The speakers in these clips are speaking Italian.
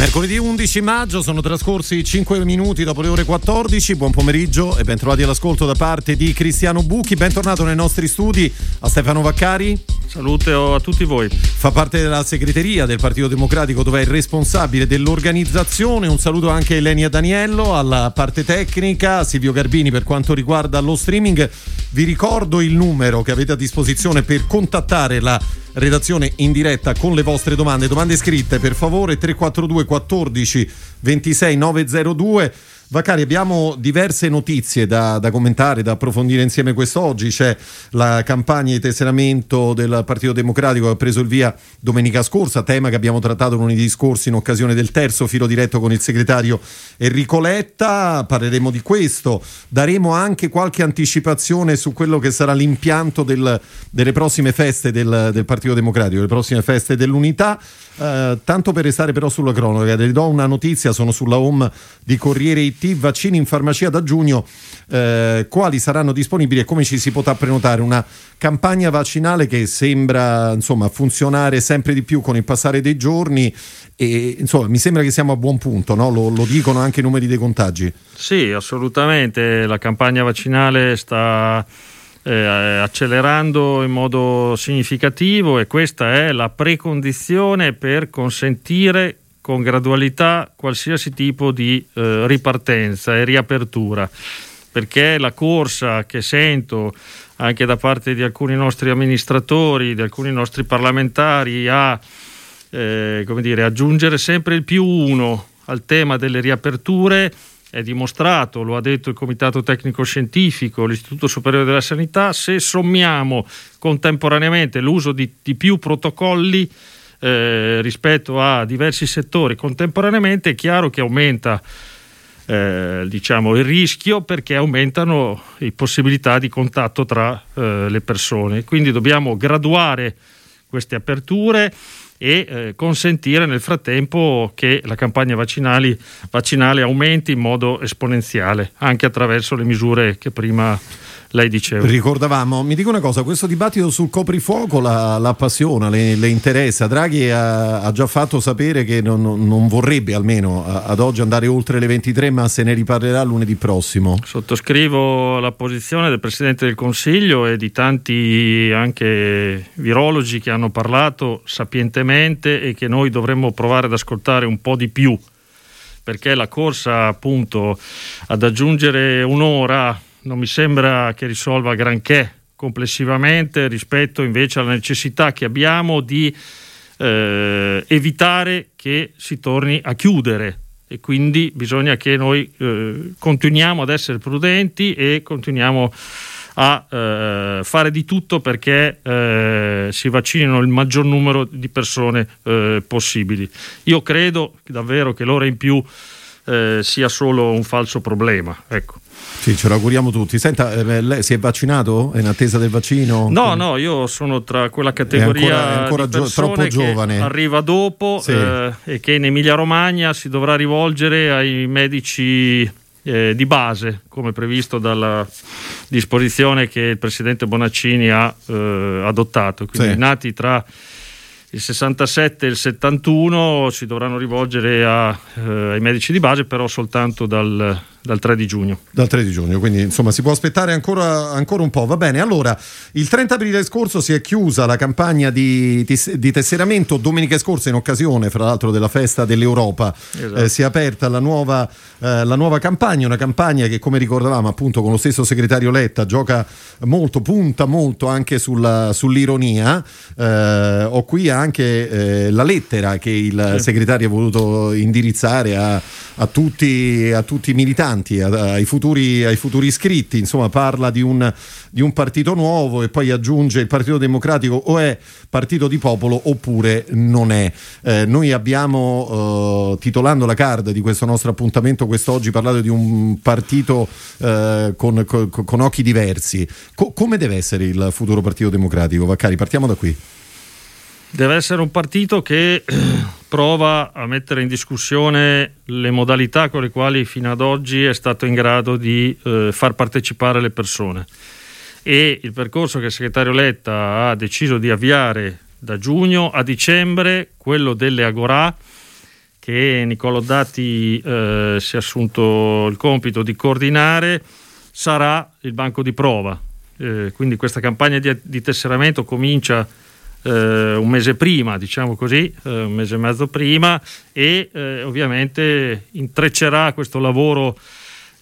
Mercoledì 11 maggio sono trascorsi 5 minuti dopo le ore 14. Buon pomeriggio e bentrovati all'ascolto da parte di Cristiano Bucchi. Bentornato nei nostri studi a Stefano Vaccari. Salute a tutti voi. Fa parte della segreteria del Partito Democratico dove è il responsabile dell'organizzazione. Un saluto anche a Elenia Daniello alla parte tecnica, Silvio Garbini per quanto riguarda lo streaming. Vi ricordo il numero che avete a disposizione per contattare la redazione in diretta con le vostre domande. Domande scritte per favore 342 14 26 902. Vaccari, abbiamo diverse notizie da, da, commentare, da approfondire insieme quest'oggi. C'è la campagna di tesseramento del Partito Democratico che ha preso il via domenica scorsa, tema che abbiamo trattato lunedì scorso in occasione del terzo filo diretto con il segretario Enrico Letta. Parleremo di questo. Daremo anche qualche anticipazione su quello che sarà l'impianto del, delle prossime feste del, del Partito Democratico, le prossime feste dell'unità. Uh, tanto per restare però sulla cronaca, le do una notizia, sono sulla home di Corriere IT, vaccini in farmacia da giugno, uh, quali saranno disponibili e come ci si potrà prenotare? Una campagna vaccinale che sembra insomma, funzionare sempre di più con il passare dei giorni e insomma mi sembra che siamo a buon punto, no? lo, lo dicono anche i numeri dei contagi. Sì, assolutamente, la campagna vaccinale sta eh, accelerando in modo significativo e questa è la precondizione per consentire con gradualità qualsiasi tipo di eh, ripartenza e riapertura perché la corsa che sento anche da parte di alcuni nostri amministratori, di alcuni nostri parlamentari a eh, dire, aggiungere sempre il più uno al tema delle riaperture è dimostrato, lo ha detto il Comitato Tecnico Scientifico, l'Istituto Superiore della Sanità, se sommiamo contemporaneamente l'uso di, di più protocolli eh, rispetto a diversi settori contemporaneamente, è chiaro che aumenta eh, diciamo, il rischio perché aumentano le possibilità di contatto tra eh, le persone. Quindi dobbiamo graduare queste aperture e eh, consentire nel frattempo che la campagna vaccinale aumenti in modo esponenziale, anche attraverso le misure che prima lei diceva. Ricordavamo, mi dico una cosa, questo dibattito sul coprifuoco la, la appassiona, le, le, interessa. Draghi ha, ha, già fatto sapere che non, non vorrebbe almeno ad oggi andare oltre le 23, ma se ne riparlerà lunedì prossimo. Sottoscrivo la posizione del Presidente del Consiglio e di tanti anche virologi che hanno parlato sapientemente e che noi dovremmo provare ad ascoltare un po' di più perché la corsa appunto ad aggiungere un'ora non mi sembra che risolva granché complessivamente rispetto invece alla necessità che abbiamo di eh, evitare che si torni a chiudere e quindi bisogna che noi eh, continuiamo ad essere prudenti e continuiamo a eh, fare di tutto perché eh, si vaccinino il maggior numero di persone eh, possibili. Io credo davvero che l'ora in più eh, sia solo un falso problema. Ecco. Sì, ce lo auguriamo tutti. Senta, eh, lei si è vaccinato? È in attesa del vaccino? No, no, io sono tra quella categoria è ancora, è ancora gio- troppo giovane. arriva dopo sì. eh, e che in Emilia Romagna si dovrà rivolgere ai medici eh, di base, come previsto dalla disposizione che il presidente Bonaccini ha eh, adottato. Quindi sì. nati tra il 67 e il 71 si dovranno rivolgere a, eh, ai medici di base, però soltanto dal, dal 3 di giugno. Dal 3 di giugno, quindi insomma si può aspettare ancora, ancora, un po'. Va bene, allora il 30 aprile scorso si è chiusa la campagna di, di, di tesseramento, domenica scorsa in occasione fra l'altro della festa dell'Europa esatto. eh, si è aperta la nuova, eh, la nuova, campagna, una campagna che come ricordavamo appunto con lo stesso segretario Letta gioca molto, punta molto anche sulla, sull'ironia. Eh, ho qui anche eh, la lettera che il sì. segretario ha voluto indirizzare a, a, tutti, a tutti i militanti militanti, ai futuri, ai futuri iscritti, insomma parla di un, di un, partito nuovo e poi aggiunge il Partito Democratico o è partito di popolo oppure non è. Eh, noi abbiamo, eh, titolando la card di questo nostro appuntamento quest'oggi, parlato di un partito eh, con, con, con, occhi diversi. Co- come deve essere il futuro Partito Democratico? Vaccari, partiamo da qui. Deve essere un partito che prova a mettere in discussione le modalità con le quali fino ad oggi è stato in grado di eh, far partecipare le persone. E il percorso che il segretario Letta ha deciso di avviare da giugno a dicembre, quello delle Agorà, che Nicolo Datti eh, si è assunto il compito di coordinare, sarà il banco di prova. Eh, quindi questa campagna di, di tesseramento comincia eh, un mese prima, diciamo così, eh, un mese e mezzo prima e eh, ovviamente intreccerà questo lavoro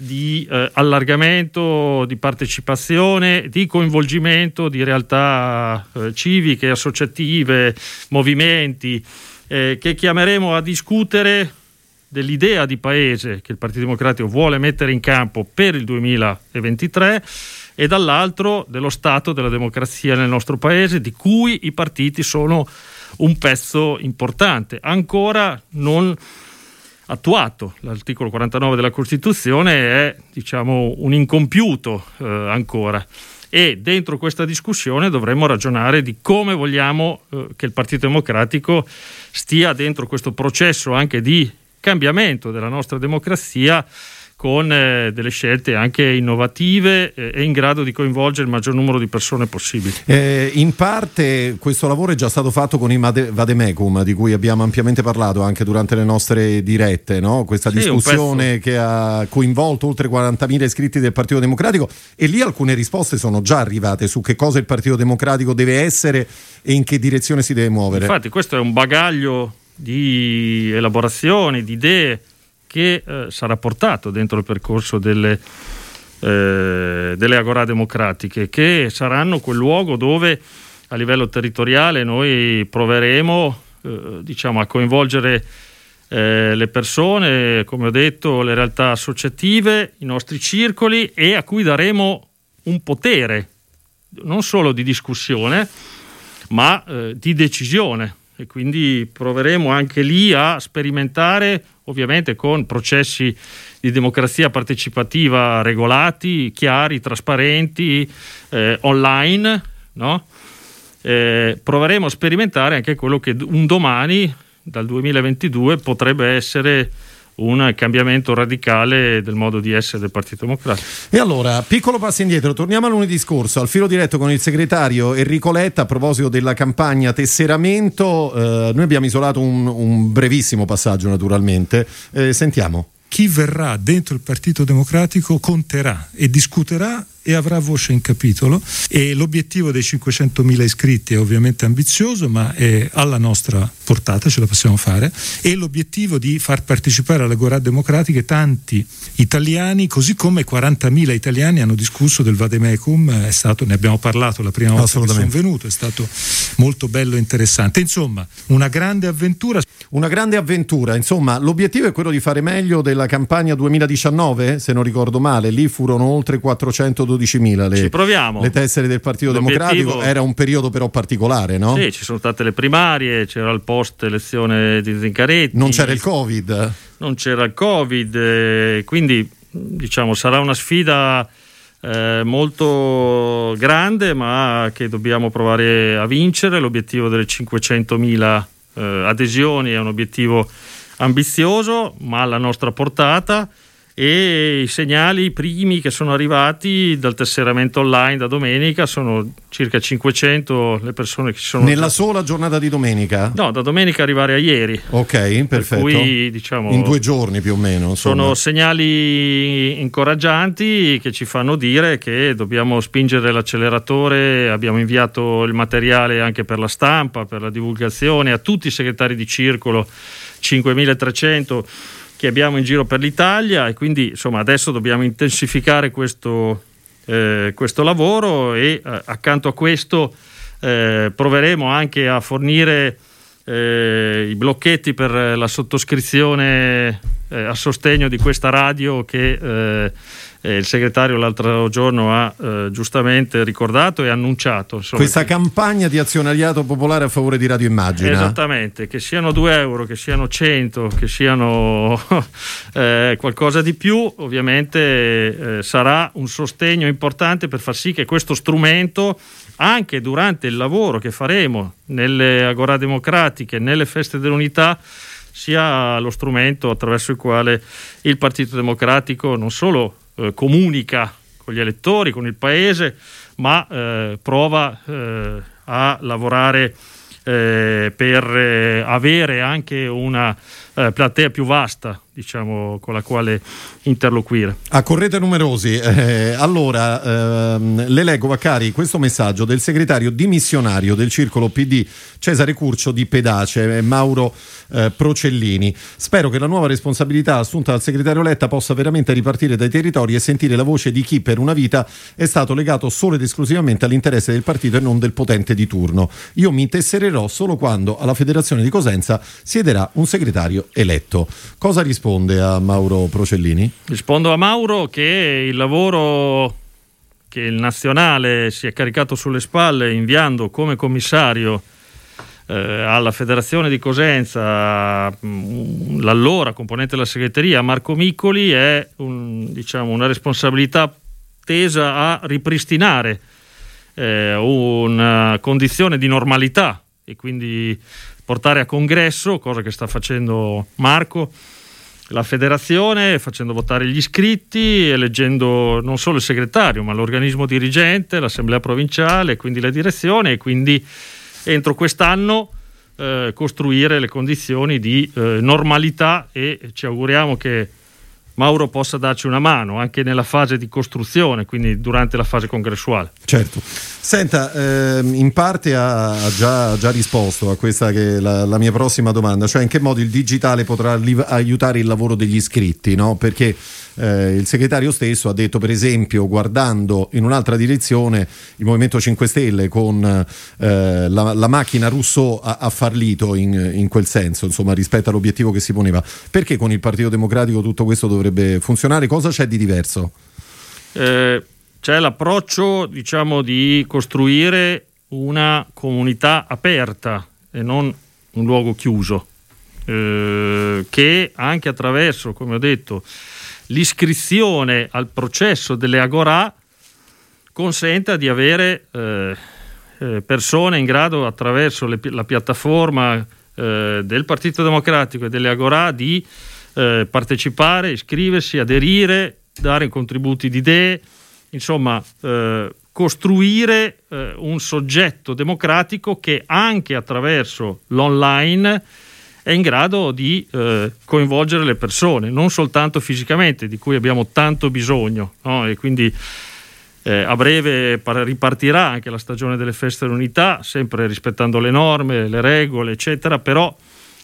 di eh, allargamento, di partecipazione, di coinvolgimento di realtà eh, civiche, associative, movimenti eh, che chiameremo a discutere dell'idea di paese che il Partito Democratico vuole mettere in campo per il 2023 e dall'altro dello Stato della democrazia nel nostro paese, di cui i partiti sono un pezzo importante, ancora non attuato. L'articolo 49 della Costituzione è diciamo, un incompiuto eh, ancora e dentro questa discussione dovremmo ragionare di come vogliamo eh, che il Partito Democratico stia dentro questo processo anche di cambiamento della nostra democrazia con eh, delle scelte anche innovative eh, e in grado di coinvolgere il maggior numero di persone possibile. Eh, in parte questo lavoro è già stato fatto con i Vademecum, di cui abbiamo ampiamente parlato anche durante le nostre dirette, no? questa sì, discussione che ha coinvolto oltre 40.000 iscritti del Partito Democratico e lì alcune risposte sono già arrivate su che cosa il Partito Democratico deve essere e in che direzione si deve muovere. Infatti questo è un bagaglio di elaborazioni, di idee che eh, sarà portato dentro il percorso delle, eh, delle agorà democratiche, che saranno quel luogo dove a livello territoriale noi proveremo eh, diciamo, a coinvolgere eh, le persone, come ho detto, le realtà associative, i nostri circoli e a cui daremo un potere non solo di discussione, ma eh, di decisione. E quindi proveremo anche lì a sperimentare, ovviamente con processi di democrazia partecipativa regolati, chiari, trasparenti, eh, online, no? eh, proveremo a sperimentare anche quello che un domani, dal 2022, potrebbe essere un cambiamento radicale del modo di essere del Partito Democratico. E allora, piccolo passo indietro, torniamo a lunedì scorso, al filo diretto con il segretario Enrico Letta a proposito della campagna tesseramento. Eh, noi abbiamo isolato un, un brevissimo passaggio naturalmente. Eh, sentiamo. Chi verrà dentro il Partito Democratico conterà e discuterà e avrà voce in capitolo. E l'obiettivo dei 500.000 iscritti è ovviamente ambizioso ma è alla nostra portata, ce la possiamo fare. E l'obiettivo di far partecipare alle Gorà democratiche tanti italiani così come 40.000 italiani hanno discusso del Vademecum, è stato, ne abbiamo parlato la prima volta che sono venuto, è stato molto bello e interessante. Insomma, una grande avventura. Una grande avventura, insomma, l'obiettivo è quello di fare meglio della campagna 2019, se non ricordo male, lì furono oltre 412 12.000 le, le tessere del Partito Democratico, era un periodo però particolare, no? Sì, ci sono state le primarie, c'era il post elezione di Zincaretti. Non c'era il Covid. Non c'era il Covid, eh, quindi diciamo sarà una sfida eh, molto grande ma che dobbiamo provare a vincere. L'obiettivo delle 500.000 eh, adesioni è un obiettivo ambizioso ma alla nostra portata e i segnali primi che sono arrivati dal tesseramento online da domenica sono circa 500 le persone che ci sono nella sola giornata di domenica? No, da domenica arrivare a ieri. Ok, perfetto. Per cui, diciamo, in due giorni più o meno. Insomma. Sono segnali incoraggianti che ci fanno dire che dobbiamo spingere l'acceleratore. Abbiamo inviato il materiale anche per la stampa, per la divulgazione a tutti i segretari di circolo 5300 che abbiamo in giro per l'Italia e quindi insomma adesso dobbiamo intensificare questo, eh, questo lavoro e eh, accanto a questo eh, proveremo anche a fornire eh, i blocchetti per la sottoscrizione eh, a sostegno di questa radio che eh, il segretario l'altro giorno ha eh, giustamente ricordato e annunciato. Insomma, Questa che... campagna di azionariato popolare a favore di Radio Immagina. Esattamente, che siano 2 euro, che siano 100, che siano eh, qualcosa di più, ovviamente eh, sarà un sostegno importante per far sì che questo strumento anche durante il lavoro che faremo nelle agora democratiche, nelle feste dell'unità, sia lo strumento attraverso il quale il Partito Democratico non solo eh, comunica con gli elettori, con il Paese, ma eh, prova eh, a lavorare eh, per eh, avere anche una eh, platea più vasta diciamo, con la quale interloquire. A correte numerosi. Eh, allora, ehm, le leggo, Vaccari, questo messaggio del segretario dimissionario del circolo PD Cesare Curcio di Pedace, eh, Mauro eh, Procellini. Spero che la nuova responsabilità assunta dal segretario Letta possa veramente ripartire dai territori e sentire la voce di chi per una vita è stato legato solo ed esclusivamente all'interesse del partito e non del potente di turno. Io mi tessererò solo quando alla Federazione di Cosenza siederà un segretario eletto. Cosa risponde? a Mauro Procellini? Rispondo a Mauro che il lavoro che il nazionale si è caricato sulle spalle inviando come commissario eh, alla federazione di Cosenza mm, l'allora componente della segreteria Marco Miccoli è un, diciamo, una responsabilità tesa a ripristinare eh, una condizione di normalità e quindi portare a congresso, cosa che sta facendo Marco, la federazione facendo votare gli iscritti, eleggendo non solo il segretario, ma l'organismo dirigente, l'assemblea provinciale, quindi la direzione e quindi entro quest'anno eh, costruire le condizioni di eh, normalità e ci auguriamo che Mauro possa darci una mano anche nella fase di costruzione, quindi durante la fase congressuale. Certo. Senta, ehm, in parte ha, già, già, risposto a questa che è la, la, mia prossima domanda, cioè in che modo il digitale potrà li- aiutare il lavoro degli iscritti, no? Perché eh, il segretario stesso ha detto, per esempio, guardando in un'altra direzione, il Movimento 5 Stelle con eh, la, la, macchina Rousseau ha, ha fallito in, in, quel senso, insomma, rispetto all'obiettivo che si poneva. Perché con il Partito Democratico tutto questo dovrebbe funzionare? Cosa c'è di diverso? Eh c'è l'approccio diciamo, di costruire una comunità aperta e non un luogo chiuso, eh, che anche attraverso, come ho detto, l'iscrizione al processo delle agorà consenta di avere eh, eh persone in grado attraverso le, la piattaforma eh, del Partito Democratico e delle agorà di eh, partecipare, iscriversi, aderire, dare contributi di idee insomma, eh, costruire eh, un soggetto democratico che anche attraverso l'online è in grado di eh, coinvolgere le persone, non soltanto fisicamente, di cui abbiamo tanto bisogno. No? E quindi eh, a breve ripartirà anche la stagione delle feste dell'unità, sempre rispettando le norme, le regole, eccetera, però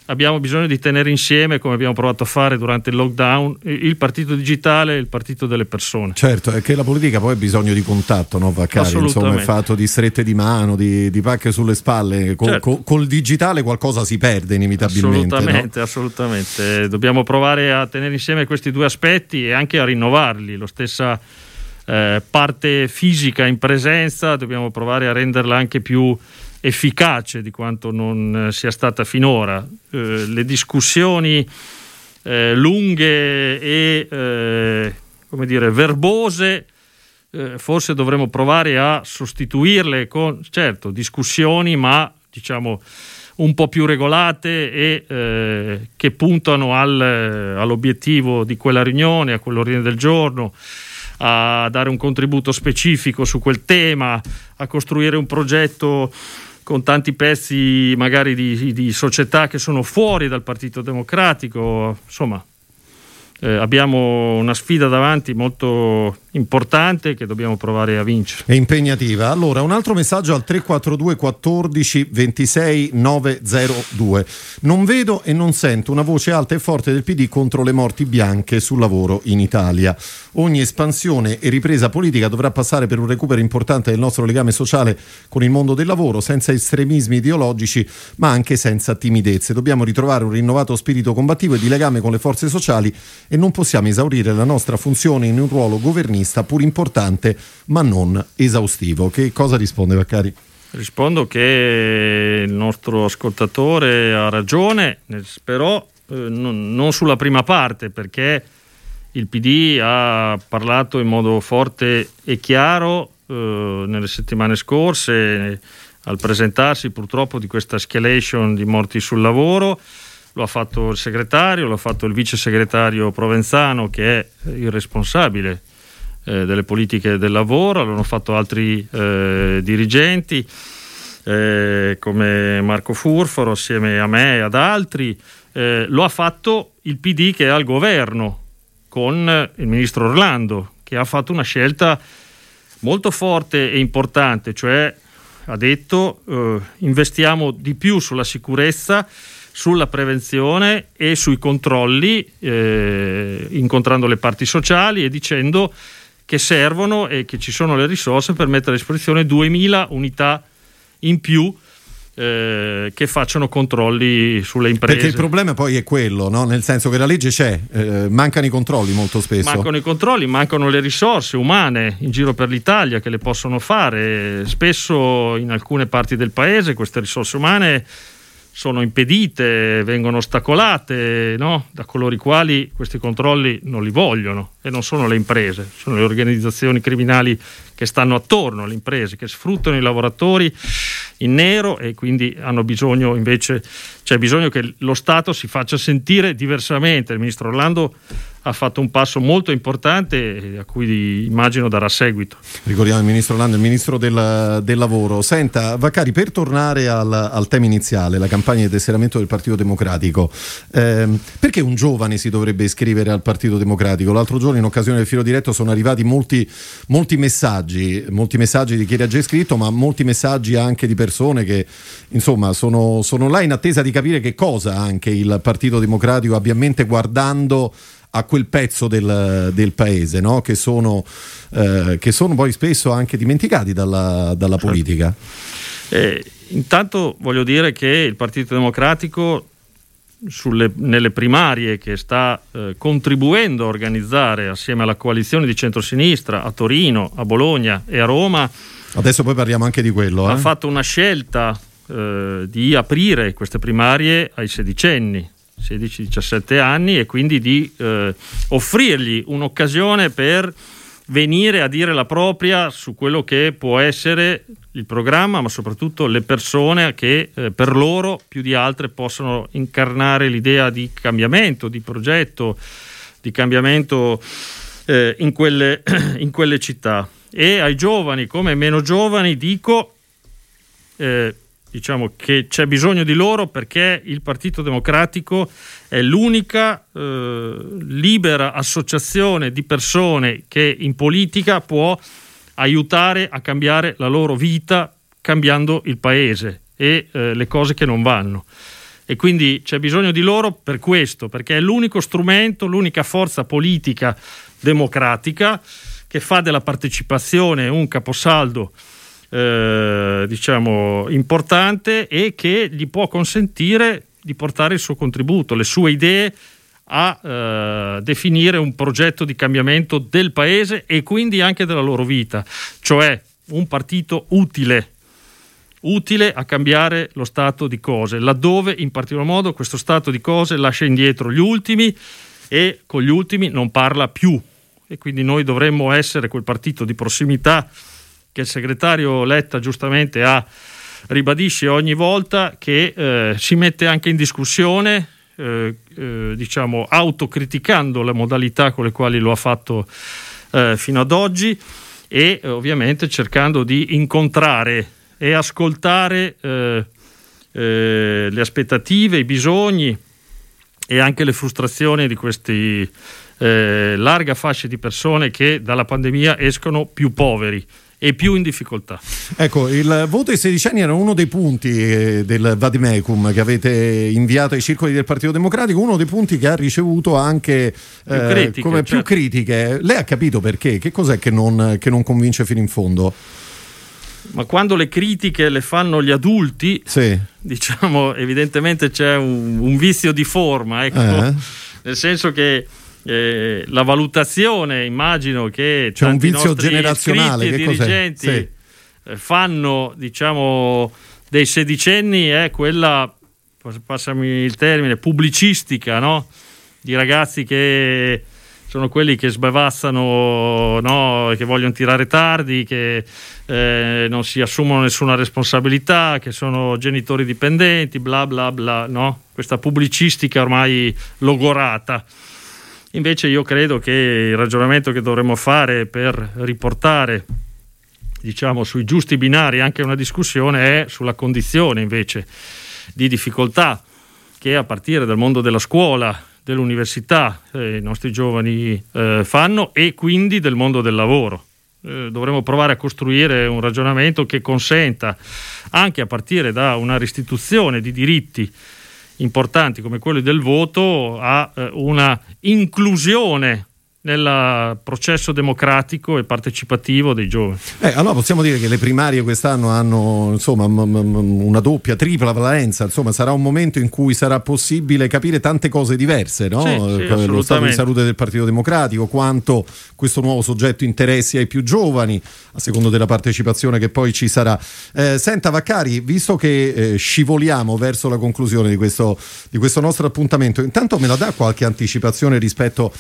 abbiamo bisogno di tenere insieme, come abbiamo provato a fare durante il lockdown, il partito digitale e il partito delle persone. Certo, è che la politica poi ha bisogno di contatto, no, Vaccari? Insomma, è fatto di strette di mano, di, di pacche sulle spalle. Col, certo. col, digitale qualcosa si perde inevitabilmente. Assolutamente, no? assolutamente. Dobbiamo provare a tenere insieme questi due aspetti e anche a rinnovarli. Lo stessa eh, parte fisica in presenza, dobbiamo provare a renderla anche più efficace di quanto non eh, sia stata finora. Eh, le discussioni eh, lunghe e eh, come dire, verbose eh, forse dovremmo provare a sostituirle con, certo, discussioni, ma diciamo un po' più regolate e eh, che puntano al, all'obiettivo di quella riunione, a quell'ordine del giorno, a dare un contributo specifico su quel tema, a costruire un progetto con tanti pezzi magari di, di società che sono fuori dal Partito Democratico, insomma eh, abbiamo una sfida davanti molto importante che dobbiamo provare a vincere. È impegnativa. Allora, un altro messaggio al 342 14 26 902. Non vedo e non sento una voce alta e forte del PD contro le morti bianche sul lavoro in Italia. Ogni espansione e ripresa politica dovrà passare per un recupero importante del nostro legame sociale con il mondo del lavoro, senza estremismi ideologici, ma anche senza timidezze. Dobbiamo ritrovare un rinnovato spirito combattivo e di legame con le forze sociali e non possiamo esaurire la nostra funzione in un ruolo governista pur importante ma non esaustivo. Che cosa risponde Vaccari? Rispondo che il nostro ascoltatore ha ragione, però eh, non, non sulla prima parte perché il PD ha parlato in modo forte e chiaro eh, nelle settimane scorse al presentarsi purtroppo di questa escalation di morti sul lavoro. Lo ha fatto il segretario, lo ha fatto il vice segretario Provenzano che è il responsabile eh, delle politiche del lavoro, l'hanno fatto altri eh, dirigenti eh, come Marco Furforo assieme a me e ad altri. Eh, lo ha fatto il PD che è al governo con il ministro Orlando che ha fatto una scelta molto forte e importante, cioè ha detto eh, investiamo di più sulla sicurezza, sulla prevenzione e sui controlli, eh, incontrando le parti sociali e dicendo che servono e che ci sono le risorse per mettere a disposizione 2000 unità in più eh, che facciano controlli sulle imprese. Perché il problema poi è quello, no? nel senso che la legge c'è, eh, mancano i controlli molto spesso. Mancano i controlli, mancano le risorse umane in giro per l'Italia che le possono fare. Spesso in alcune parti del paese queste risorse umane sono impedite, vengono ostacolate no? da coloro i quali questi controlli non li vogliono e non sono le imprese, sono le organizzazioni criminali che stanno attorno alle imprese, che sfruttano i lavoratori in nero e quindi hanno bisogno invece, c'è bisogno che lo Stato si faccia sentire diversamente. Il ministro Orlando ha fatto un passo molto importante a cui immagino darà seguito. Ricordiamo il ministro Orlando, il ministro del, del lavoro. Senta, Vaccari, per tornare al, al, tema iniziale, la campagna di tesseramento del Partito Democratico, ehm, perché un giovane si dovrebbe iscrivere al Partito Democratico? L'altro giorno in occasione del filo diretto sono arrivati molti, molti messaggi, molti messaggi di chi era già iscritto, ma molti messaggi anche di persone che insomma sono, sono là in attesa di capire che cosa anche il Partito Democratico abbia in mente guardando a quel pezzo del, del paese no? che, sono, eh, che, sono, poi spesso anche dimenticati dalla, dalla certo. politica. Eh, intanto voglio dire che il Partito Democratico sulle, nelle primarie che sta eh, contribuendo a organizzare assieme alla coalizione di centrosinistra a Torino, a Bologna e a Roma. Adesso poi parliamo anche di quello. Ha eh? fatto una scelta eh, di aprire queste primarie ai sedicenni 16-17 anni e quindi di eh, offrirgli un'occasione per venire a dire la propria su quello che può essere il programma, ma soprattutto le persone che eh, per loro più di altre possono incarnare l'idea di cambiamento, di progetto, di cambiamento eh, in, quelle, in, quelle, città. E ai giovani come meno giovani dico eh, diciamo che c'è bisogno di loro perché il Partito Democratico è l'unica eh, libera associazione di persone che in politica può aiutare a cambiare la loro vita cambiando il paese e eh, le cose che non vanno. E quindi c'è bisogno di loro per questo, perché è l'unico strumento, l'unica forza politica democratica che fa della partecipazione un caposaldo eh, diciamo, importante e che gli può consentire di portare il suo contributo, le sue idee a eh, definire un progetto di cambiamento del paese e quindi anche della loro vita, cioè un partito utile, utile a cambiare lo stato di cose, laddove in particolar modo questo stato di cose lascia indietro gli ultimi e con gli ultimi non parla più. E quindi noi dovremmo essere quel partito di prossimità che il segretario Letta giustamente ha, ribadisce ogni volta che eh, si mette anche in discussione, eh, eh, diciamo, autocriticando le modalità con le quali lo ha fatto eh, fino ad oggi e ovviamente cercando di incontrare e ascoltare eh, eh, le aspettative, i bisogni e anche le frustrazioni di questi larga fascia di persone che dalla pandemia escono più poveri e più in difficoltà. Ecco, il voto ai sedicenni era uno dei punti eh, del Vadimecum che avete inviato ai circoli del Partito Democratico, uno dei punti che ha ricevuto anche più eh, critiche, come certo. più critiche. Lei ha capito perché? Che cos'è che non, che non convince fino in fondo? Ma quando le critiche le fanno gli adulti, sì. diciamo, evidentemente c'è un, un vizio di forma, ecco. eh. nel senso che eh, la valutazione, immagino che c'è un vizio generazionale che dirigenti sì. Eh, fanno, diciamo, dei sedicenni è quella, passami il termine, pubblicistica, no? Di ragazzi che sono quelli che sbavazzano, no? che vogliono tirare tardi, che eh, non si assumono nessuna responsabilità, che sono genitori dipendenti, bla bla bla, no? questa pubblicistica ormai logorata. Invece io credo che il ragionamento che dovremmo fare per riportare diciamo, sui giusti binari anche una discussione è sulla condizione invece di difficoltà che a partire dal mondo della scuola, dell'università eh, i nostri giovani eh, fanno e quindi del mondo del lavoro. Eh, dovremmo provare a costruire un ragionamento che consenta, anche a partire da una restituzione di diritti importanti come quelli del voto, a eh, una inclusione nel processo democratico e partecipativo dei giovani. Eh, allora possiamo dire che le primarie quest'anno hanno insomma, m- m- una doppia, tripla valenza, insomma sarà un momento in cui sarà possibile capire tante cose diverse, no? sì, sì, lo stato di salute del Partito Democratico, quanto questo nuovo soggetto interessi ai più giovani, a secondo della partecipazione che poi ci sarà. Eh, senta Vaccari, visto che eh, scivoliamo verso la conclusione di questo, di questo nostro appuntamento, intanto me la dà qualche anticipazione rispetto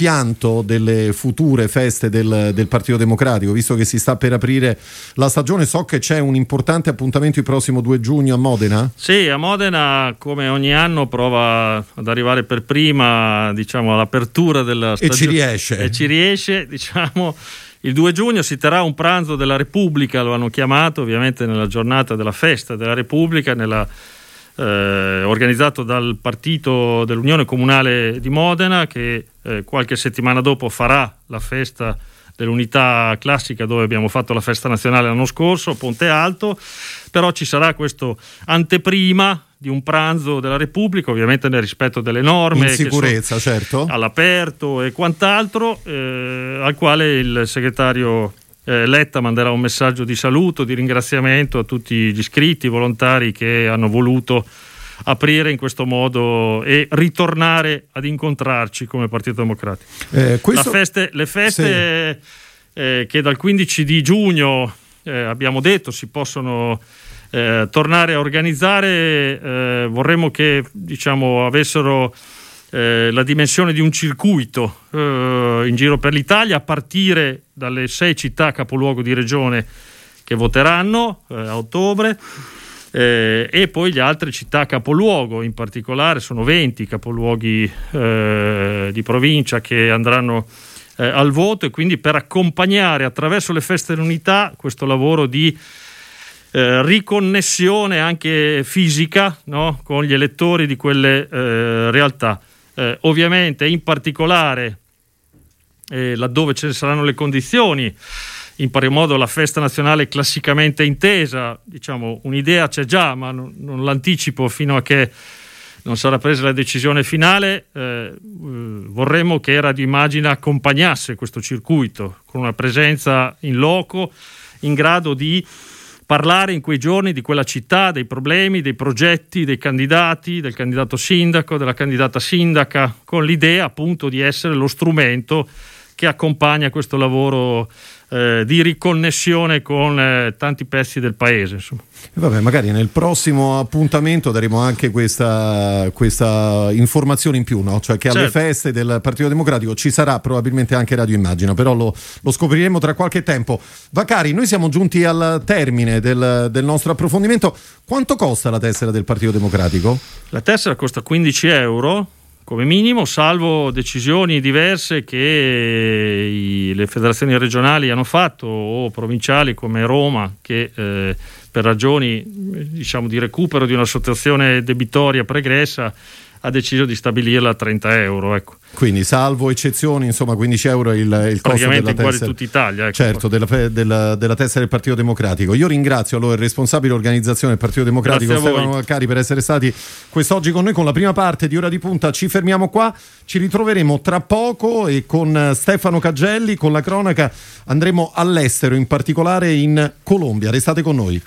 all'impianto delle future feste del, del, Partito Democratico, visto che si sta per aprire la stagione. So che c'è un importante appuntamento il prossimo 2 giugno a Modena. Sì, a Modena, come ogni anno, prova ad arrivare per prima diciamo, all'apertura della stagione. E ci riesce. E ci riesce, diciamo. Il 2 giugno si terrà un pranzo della Repubblica, lo hanno chiamato ovviamente nella giornata della festa della Repubblica, nella eh, organizzato dal partito dell'Unione Comunale di Modena che eh, qualche settimana dopo farà la festa dell'unità classica dove abbiamo fatto la festa nazionale l'anno scorso, Ponte Alto, però ci sarà questo anteprima di un pranzo della Repubblica, ovviamente nel rispetto delle norme. In sicurezza, certo. All'aperto e quant'altro, eh, al quale il segretario eh, Letta manderà un messaggio di saluto, di ringraziamento a tutti gli iscritti, i volontari che hanno voluto aprire in questo modo e ritornare ad incontrarci come Partito Democratico. Eh, feste, le feste sì. eh, che dal 15 di giugno eh, abbiamo detto si possono eh, tornare a organizzare, eh, vorremmo che diciamo, avessero eh, la dimensione di un circuito eh, in giro per l'Italia a partire dalle sei città capoluogo di regione che voteranno eh, a ottobre eh, e poi le altre città capoluogo, in particolare sono 20 capoluoghi eh, di provincia che andranno al voto e quindi per accompagnare attraverso le feste dell'unità questo lavoro di eh, riconnessione anche fisica no? con gli elettori di quelle eh, realtà eh, ovviamente in particolare eh, laddove ce ne saranno le condizioni, in pari modo la festa nazionale classicamente intesa, diciamo un'idea c'è già, ma non, non l'anticipo fino a che non sarà presa la decisione finale, eh, vorremmo che Radio Immagina accompagnasse questo circuito con una presenza in loco in grado di parlare in quei giorni di quella città, dei problemi, dei progetti, dei candidati, del candidato sindaco, della candidata sindaca, con l'idea appunto di essere lo strumento che accompagna questo lavoro eh, di riconnessione con eh, tanti pezzi del paese. Insomma. Vabbè, magari nel prossimo appuntamento daremo anche questa, questa informazione in più, no? cioè che alle certo. feste del Partito Democratico ci sarà probabilmente anche Radio Immagina, però lo, lo scopriremo tra qualche tempo. Vacari, noi siamo giunti al termine del, del nostro approfondimento. Quanto costa la tessera del Partito Democratico? La tessera costa 15 euro come minimo, salvo decisioni diverse che i, le federazioni regionali hanno fatto o provinciali come Roma che eh, per ragioni diciamo, di recupero di una situazione debitoria pregressa ha deciso di stabilirla a 30 euro. Ecco. Quindi, salvo eccezioni, insomma, 15 euro il, il costo della tessera. tutta Italia. Ecco. Certo, della, della, della, tessera del Partito Democratico. Io ringrazio allora il responsabile organizzazione del Partito Democratico, Stefano Vaccari, per essere stati quest'oggi con noi con la prima parte di Ora di Punta. Ci fermiamo qua, ci ritroveremo tra poco e con Stefano Cagelli, con la cronaca, andremo all'estero, in particolare in Colombia. Restate con noi.